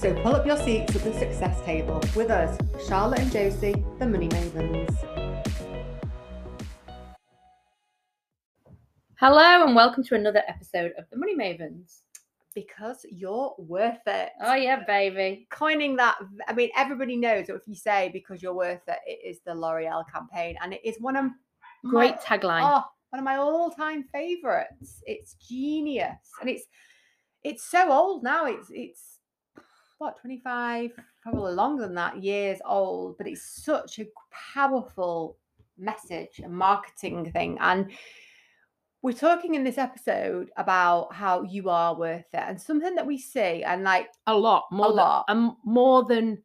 So pull up your seats at the success table with us, Charlotte and Josie, the Money Mavens. Hello, and welcome to another episode of The Money Mavens. Because you're worth it. Oh, yeah, baby. Coining that, I mean, everybody knows that if you say because you're worth it, it is the L'Oreal campaign. And it is one of Great my, tagline. Oh, one of my all-time favorites. It's genius. And it's it's so old now. It's it's what 25 probably longer than that years old but it's such a powerful message and marketing thing and we're talking in this episode about how you are worth it and something that we see and like a lot more a than, lot. um, more than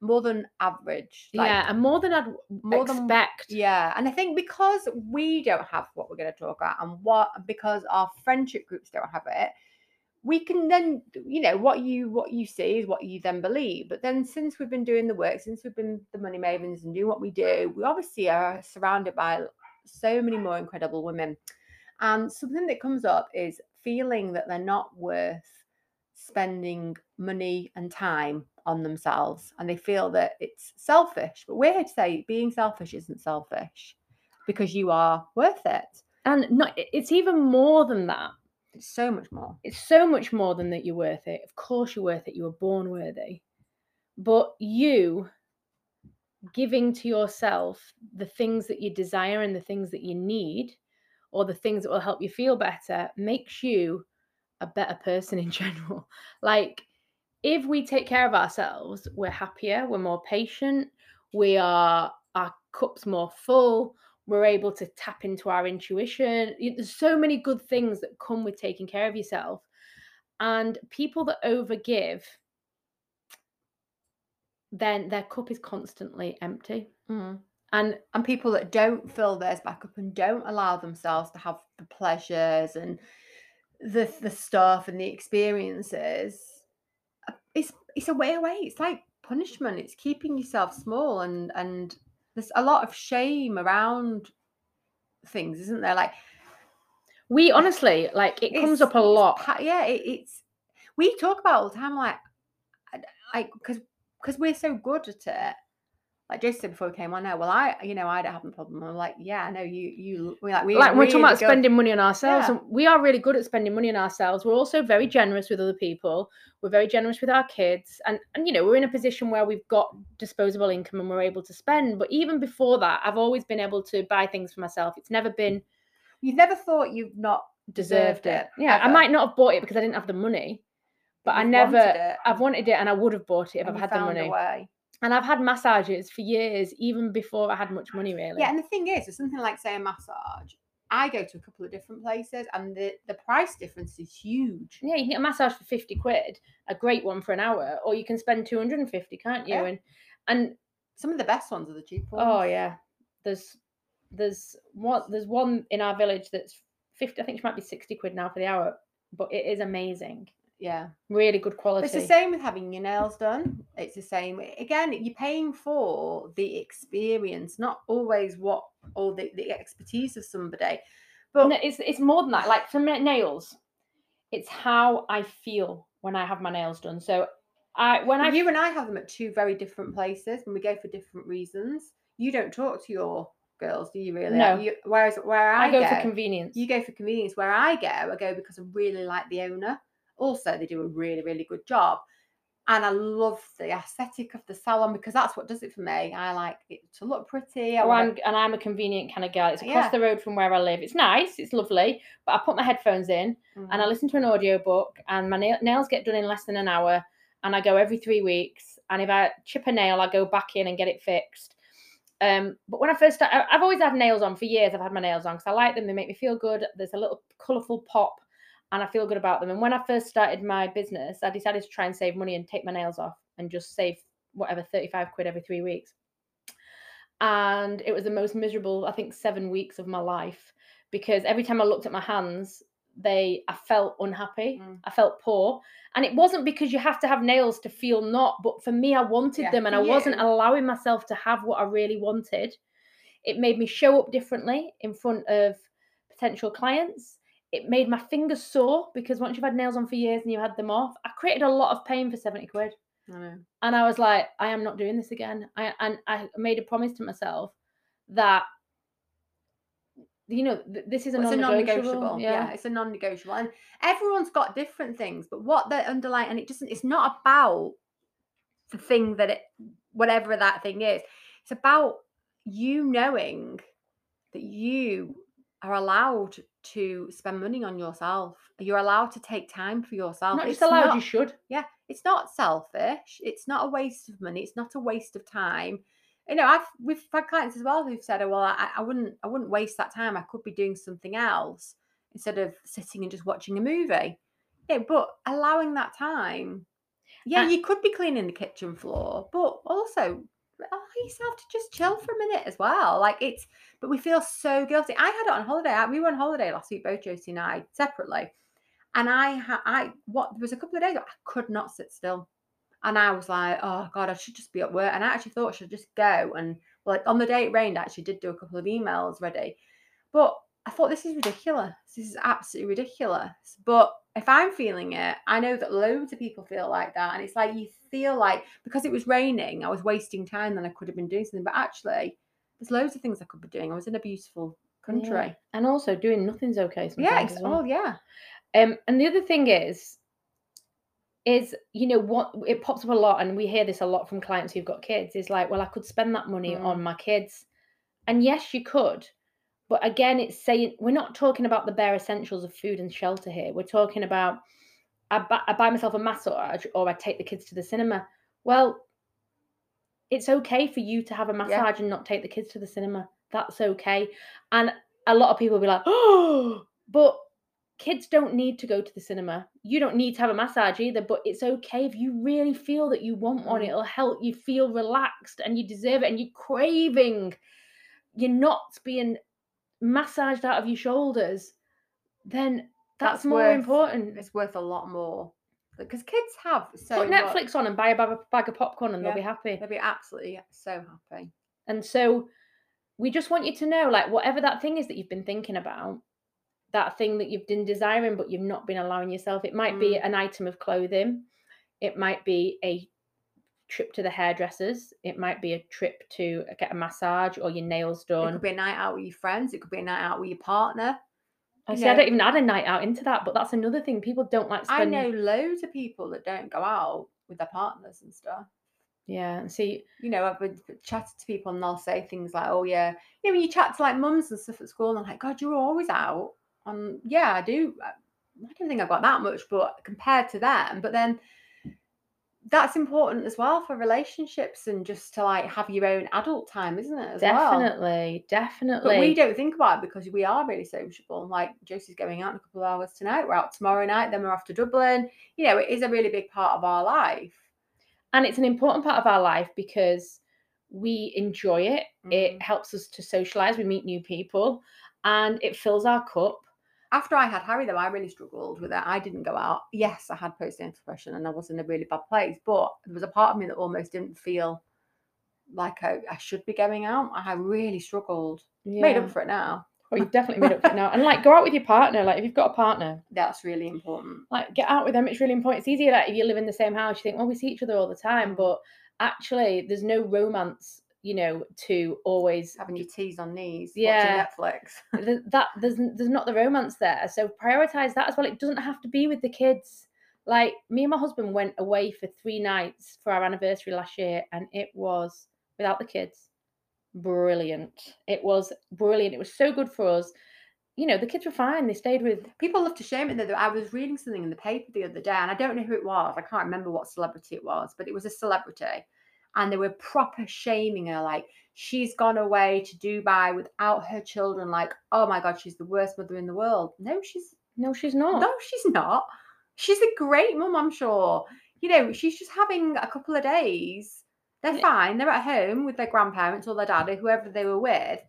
more than average like, yeah and more than i'd more than- expect. yeah and i think because we don't have what we're going to talk about and what because our friendship groups don't have it we can then you know what you what you see is what you then believe. But then since we've been doing the work since we've been the money mavens and doing what we do we obviously are surrounded by so many more incredible women. And something that comes up is feeling that they're not worth spending money and time on themselves. And they feel that it's selfish. But we're here to say being selfish isn't selfish because you are worth it. And not it's even more than that it's so much more. It's so much more than that you're worth it. Of course you're worth it. You were born worthy. But you giving to yourself the things that you desire and the things that you need or the things that will help you feel better makes you a better person in general. Like if we take care of ourselves we're happier we're more patient we are our cups more full we're able to tap into our intuition. There's so many good things that come with taking care of yourself. And people that overgive, then their cup is constantly empty. And and people that don't fill theirs back up and don't allow themselves to have the pleasures and the the stuff and the experiences uh, it's it's a way away it's like punishment it's keeping yourself small and and there's a lot of shame around things isn't there like we honestly, like, it comes up a lot. yeah it, it's we talk about all the time like like because because we're so good at it like Jason said before we came on now well I you know I don't have a problem. I'm like yeah I know you you we like we like we're talking about spending money on ourselves Yeah. and we are really good at spending money on ourselves. We're also very generous with other people. We're very generous with our kids and and you know we're in a position where we've got disposable income and we're able to spend but even before that i've always been able to buy things for myself. It's never been you've never thought you've not deserved Deserved it. it, yeah i might not have bought it because i didn't have the money but i you've never wanted i've wanted it and i would have bought it if and i've had the money. And i've had massages for years even before i had much money really yeah and the thing is with something like say a massage I go to a couple of different places and the the price difference is huge Yeah, you can get a massage for 50 quid, a great one for an hour, or you can spend 250, can't you? Yeah. And and some of the best ones are the cheap oh, ones oh yeah. There's there's one there's one in our village that's 50, I think she might be 60 quid now for the hour, but it is amazing. Yeah Really good quality. It's the same with having your nails done. It's the same. Again, you're paying for the experience, not always what or the, the expertise of somebody. But No, it's it's more than that. Like for nails, it's how I feel when I have my nails done. So I when I you and I have them at two very different places and we go for different reasons. You don't talk to your girls, do you really? No. You, whereas where I, I go for convenience. you go for convenience. Where I go, I go because I really like the owner. Also, they do a really, really good job. And I love the aesthetic of the salon because that's what does it for me. I like it to look pretty. I Oh, I'm, and I'm a convenient kind of girl. It's across Yeah. the road from where I live. It's nice, it's lovely, but I put my headphones in and I Mhm. listen to an audiobook and my nail- nails get done in less than an hour and I go every three weeks. And if I chip a nail, I go back in and get it fixed. Um, but when I first started, I've always had nails on for years. I've had my nails on because I like them. They make me feel good. There's a little colourful pop and I feel good about them. And when I first started my business, I decided to try and save money and take my nails off and just save whatever 35 quid every three weeks. and it was the most miserable, I think, seven weeks of my life because every time I looked at my hands, they I felt unhappy. Mm. I felt poor. And it wasn't because you have to have nails to feel not, but for me, I wanted Yeah, them and I wasn't allowing myself to have what I really wanted. It made me show up differently in front of potential clients. It made my fingers sore because once you've had nails on for years and you had them off, I created a lot of pain for 70 quid. I know. And I was like, I am not doing this again. I and I made a promise to myself that you know th- this is a Well, a non-negotiable. non-negotiable. Yeah. it's a non-negotiable, and everyone's got different things. But what they underlying, and it doesn't. It's not about the thing that it, whatever that thing is. It's about you knowing that you are allowed to spend money on yourself. You're allowed to take time for yourself. not just It's allowed, not- you should. yeah, it's not selfish. It's not a waste of money. It's not a waste of time. You know, I've we've had clients as well who've said, "Oh, well, I, I wouldn't, I wouldn't waste that time. I could be doing something else instead of sitting and just watching a movie." Yeah, but allowing that time, yeah, you could be cleaning the kitchen floor, but also allow oh, yourself to just chill for a minute as well. Like it's, but we feel so guilty. I had it on holiday. We were on holiday last week, both Josie and I, separately. And I I, what, there was a couple of days I could not sit still. And I was like, oh God, I should just be at work. And I actually thought I should just go. And like on the day it rained, I actually did do a couple of emails ready. But I thought this is ridiculous. This is absolutely ridiculous. But if I'm feeling it, I know that loads of people feel like that. And it's like you feel like because it was raining, I was wasting time then I could have been doing something. But actually, there's loads of things I could be doing. I was in a beautiful country. Yeah. And also doing nothing's okay sometimes. Yeah, ex- well. oh yeah. Um, and the other thing is, is you know what it pops up a lot, and we hear this a lot from clients who've got kids. Is like, well, I could spend that money Mm. on my kids, and yes, you could, but again, it's saying we're not talking about the bare essentials of food and shelter here. We're talking about I, bu- I buy myself a massage or I take the kids to the cinema. Well, it's okay for you to have a massage and not take the kids to the cinema. That's okay. And a lot of people will be like, oh, but kids don't need to go to the cinema. You don't need to have a massage either, but it's okay if you really feel that you want one. Mm. It'll help you feel relaxed and you deserve it and you're craving, you're not being massaged out of your shoulders, then that's, That's more worth- important. It's worth a lot more because kids have so Put much- Netflix on and buy a bag of, bag of popcorn and Yeah. they'll be happy. They'll be absolutely so happy. And so we just want you to know, like, whatever that thing is that you've been thinking about, that thing that you've been desiring, but you've not been allowing yourself, it might be mm. an item of clothing, it might be a trip to the hairdressers, it might be a trip to get a massage or your nails done. It could be a night out with your friends. It could be a night out with your partner. I see, I don't even add a night out into that, but that's another thing. People don't like I know loads of people that don't go out with their partners and stuff. Yeah, and see, You know, I've been chatting to people and they'll say things like, "Oh yeah," you know, when you chat to like mums and stuff at school, and they're like, "God, you're always out." And yeah, I do. I don't think I've got that much, but compared to them, but then that's important as well for relationships and just to like have your own adult time, isn't it? As well? definitely, definitely. But we don't think about it because we are really sociable. Like Josie's going out in a couple of hours tonight. We're out tomorrow night. Then we're off to Dublin. You know, it is a really big part of our life. and it's an important part of our life because we enjoy it Mhm. it helps us to socialize we meet new people and it fills our cup After I had Harry, though, I really struggled with it. I didn't go out. Yes, I had postnatal depression and I was in a really bad place. But there was a part of me that almost didn't feel like I, I should be going out. I really struggled. Made Yeah. up for it now. well, you've definitely made up for it now and like go out with your partner like if you've got a partner That's really important. like get out with them it's really important it's easier like if you live in the same house you think well we see each other all the time but actually there's no romance you know to always Having your teas on knees, Yeah. watching Netflix. th- that there's there's not the romance there so prioritize that as well it doesn't have to be with the kids like me and my husband went away for three nights for our anniversary last year and it was without the kids brilliant it was brilliant it was so good for us you know the kids were fine they stayed with People love to shame it though. I was reading something in the paper the other day, and I don't know who it was. I can't remember what celebrity it was, but it was a celebrity. And they were proper shaming her, like she's gone away to Dubai without her children. Like, oh my god, she's the worst mother in the world. No, she's no she's not no, she's not. She's a great mum, I'm sure. You know, she's just having a couple of days. They're fine. They're at home with their grandparents or their dad or whoever they were with.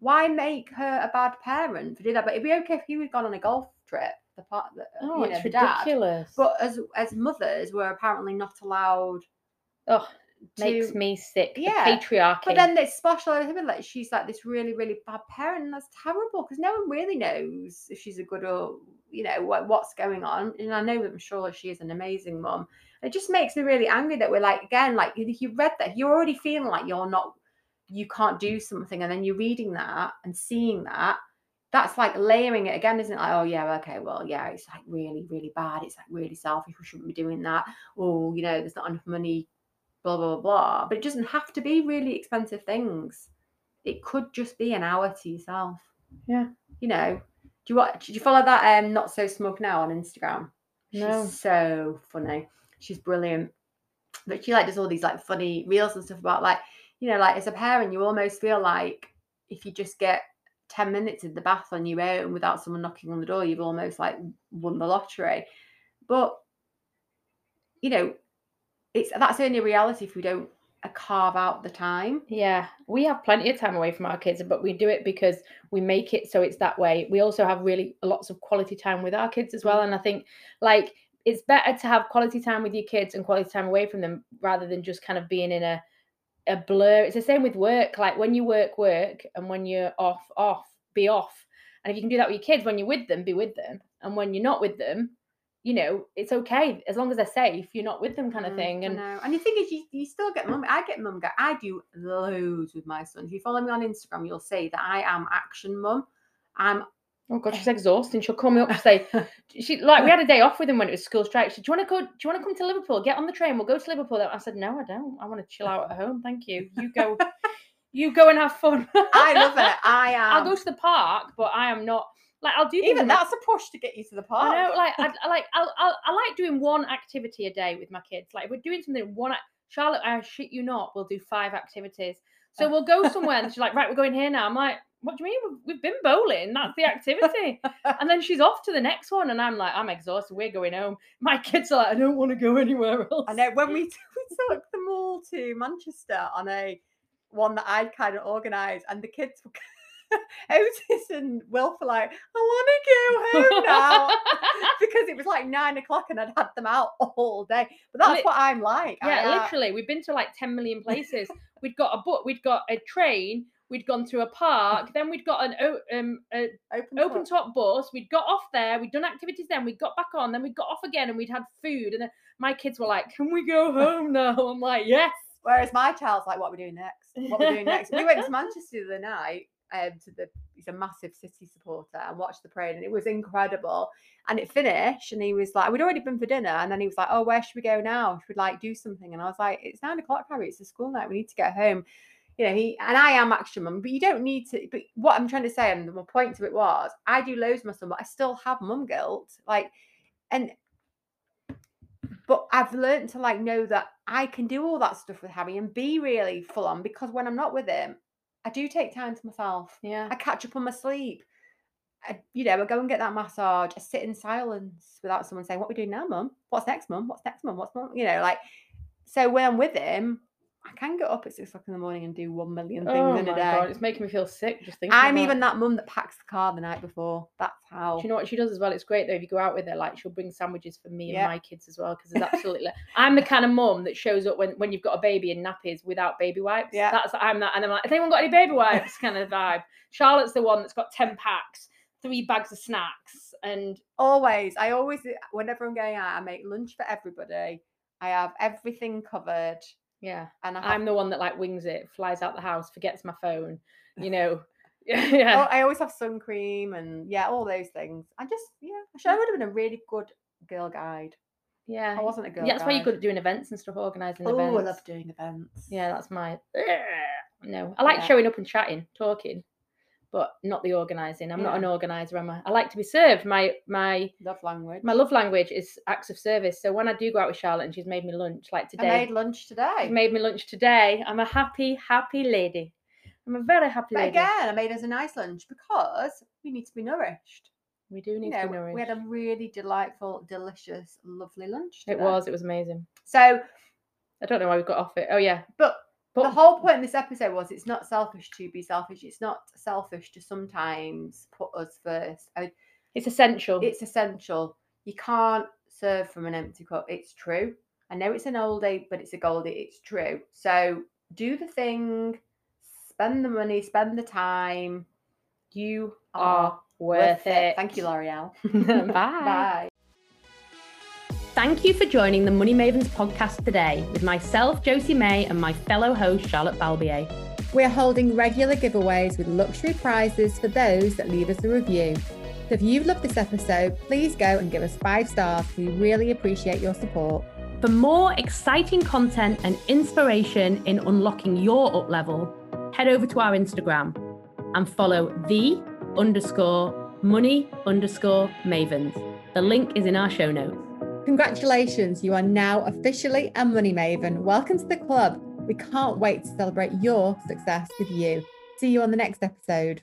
Why make her a bad parent for doing that? But it'd be okay if he was gone on a golf trip. The part that uh, Oh, you know, it's the dad. ridiculous. But as as mothers, we're apparently not allowed oh, to. makes me sick. Yeah, patriarchy. But then special over him, like she's like this really, really bad parent, and that's terrible because no one really knows if she's a good or you know what, what's going on. And I know I'm sure she is an amazing mom. It just makes me really angry that we're like again, like if you read that, you're already feeling like you're not, you can't do something, and then you're reading that and seeing that. That's like layering it again, isn't it? Like, oh yeah, okay, well, yeah, it's like really, really bad. It's like really selfish. We shouldn't be doing that. Oh, you know, there's not enough money blah blah blah blah. But it doesn't have to be really expensive things. It could just be an hour to yourself. Yeah. You know. Do you watch? Do you follow that? Um, not so smug now on Instagram. No. She's so funny. She's brilliant. But she like does all these like funny reels and stuff about like you know like as a parent you almost feel like if you just get 10 minutes in the bath on your own without someone knocking on the door you've almost like won the lottery but you know it's that's only a reality if we don't uh, carve out the time Yeah, we have plenty of time away from our kids, but we do it because we make it so it's that way. We also have really lots of quality time with our kids as well. And I think like it's better to have quality time with your kids and quality time away from them rather than just kind of being in a a blur. It's the same with work. Like when you work, work, and when you're off, off, be off. And if you can do that with your kids, when you're with them, be with them. And when you're not with them, you know, it's okay as long as they're safe. You're not with them, kind of Mm, thing. And and the thing is, you, you still get mum. I get mum. I do loads with my son. If you follow me on Instagram, you'll see that I am action mum. I'm Oh god, she's exhausting. She'll call me up and say, she like we had a day off with him when it was school strike. She said, Do you want to go? Do you want to come to Liverpool? Get on the train. We'll go to Liverpool. I said, No, I don't. I want to chill out at home. Thank you. You go. you go and have fun. I love it. I am. I'll go to the park, but I am not like I'll do Even that's a push to get you to the park. I know, like I, I like I'll, I'll, I like doing one activity a day with my kids. Like if we're doing something one. Charlotte, I shit you not, we'll do five activities. So we'll go somewhere, and she's like, "Right, we're going here now." I'm like, "What do you mean? We've- been bowling. That's the activity." and then she's off to the next one, and I'm like, "I'm exhausted. We're going home." My kids are like, "I don't want to go anywhere else." I know when we, we took them all to Manchester on a one that I'd kind of organised, and the kids were Otis and Wilf were like, I want to go home now because it was like nine o'clock and I'd had them out all day. But that's Lit- what I'm like. I, Yeah, uh, literally, we've been to like 10 million places. we'd got a book, we'd got a train, we'd gone through a park, then we'd got an o- um, open, open top. top bus, we'd got off there, we'd done activities then, we'd got back on, then we'd got off again and we'd had food. And my kids were like, Can we go home now? I'm like, Yes. Whereas my child's like, what are we doing next? What are we doing next? we went to Manchester the other night. Um, to the he's a massive City supporter and watched the parade and it was incredible. And it finished and he was like, we'd already been for dinner and then he was like, oh, where should we go now? Should we like do something? And I was like, it's nine o'clock, Harry. It's a school night. We need to get home. You know, he and I am action mum, but you don't need to. But what I'm trying to say, and the my point to it was, I do loads son, but I still have mum guilt. Like, and but I've learned to like know that I can do all that stuff with Harry and be really full on because when I'm not with him, I do take time to myself. Yeah. I catch up on my sleep. I, you know, I go and get that massage. I sit in silence without someone saying, "What we doing now, mum? What's next, mum? What's next, mum? What's mum?" You know, like. So when I'm with him, I can get up at six o'clock in the morning and do one million things Oh in a day. god, it's making me feel sick just thinking. I'm even it. that mum that packs the car the night before. That's how. Do you know what she does as well? It's great though. If you go out with her, like she'll bring sandwiches for me Yeah. and my kids as well. Because there's absolutely, I'm the kind of mum that shows up when when you've got a baby in nappies without baby wipes. Yeah. that's I'm that, and I'm like, has anyone got any baby wipes? kind of vibe. Charlotte's the one that's got ten packs, three bags of snacks, and always i always whenever i'm going out i make lunch for everybody i have everything covered yeah, and I I'm the one that like wings it, flies out the house, forgets my phone. You know, oh, yeah. i always have sun cream and yeah all those things i just yeah i should I would have been a really good girl guide Yeah, i wasn't a girl yeah, that's why you're good at doing events and stuff, organising oh events. i love doing events Yeah, that's my no. I like Yeah. showing up and chatting, talking, but not the organising. I'm not an organizer, I'm I? I like to be served. My my love language my love language is acts of service. So when I do go out with Charlotte and she's made me lunch, like i today, made lunch today she's made me lunch today. I'm a happy, happy lady. I'm a very happy but lady. again i made us a nice lunch because we need to be nourished we do need you to be nourished. we had a really delightful delicious lovely lunch it was. It was amazing. So I don't know why we got off it. Oh yeah, But but the whole point in this episode was it's not selfish to be selfish. It's not selfish to sometimes put us first. I, it's essential. it's essential. You can't serve from an empty cup. It's true. I know it's an oldie, but it's a goldie. It's true. So do the thing, spend the money, spend the time. You are are worth it. Thank you, L'Oreal. Bye. Bye. Thank you for joining the Money Mavens podcast today with myself, Josie May, and my fellow host, Charlotte Balbier. We're holding regular giveaways with luxury prizes for those that leave us a review. So if you've loved this episode, please go and give us five stars. We really appreciate your support. For more exciting content and inspiration in unlocking your up level, head over to our Instagram and follow the underscore money underscore mavens. The link is in our show notes. Congratulations, you are now officially a money maven. Welcome to the club. We can't wait to celebrate your success with you. See you on the next episode.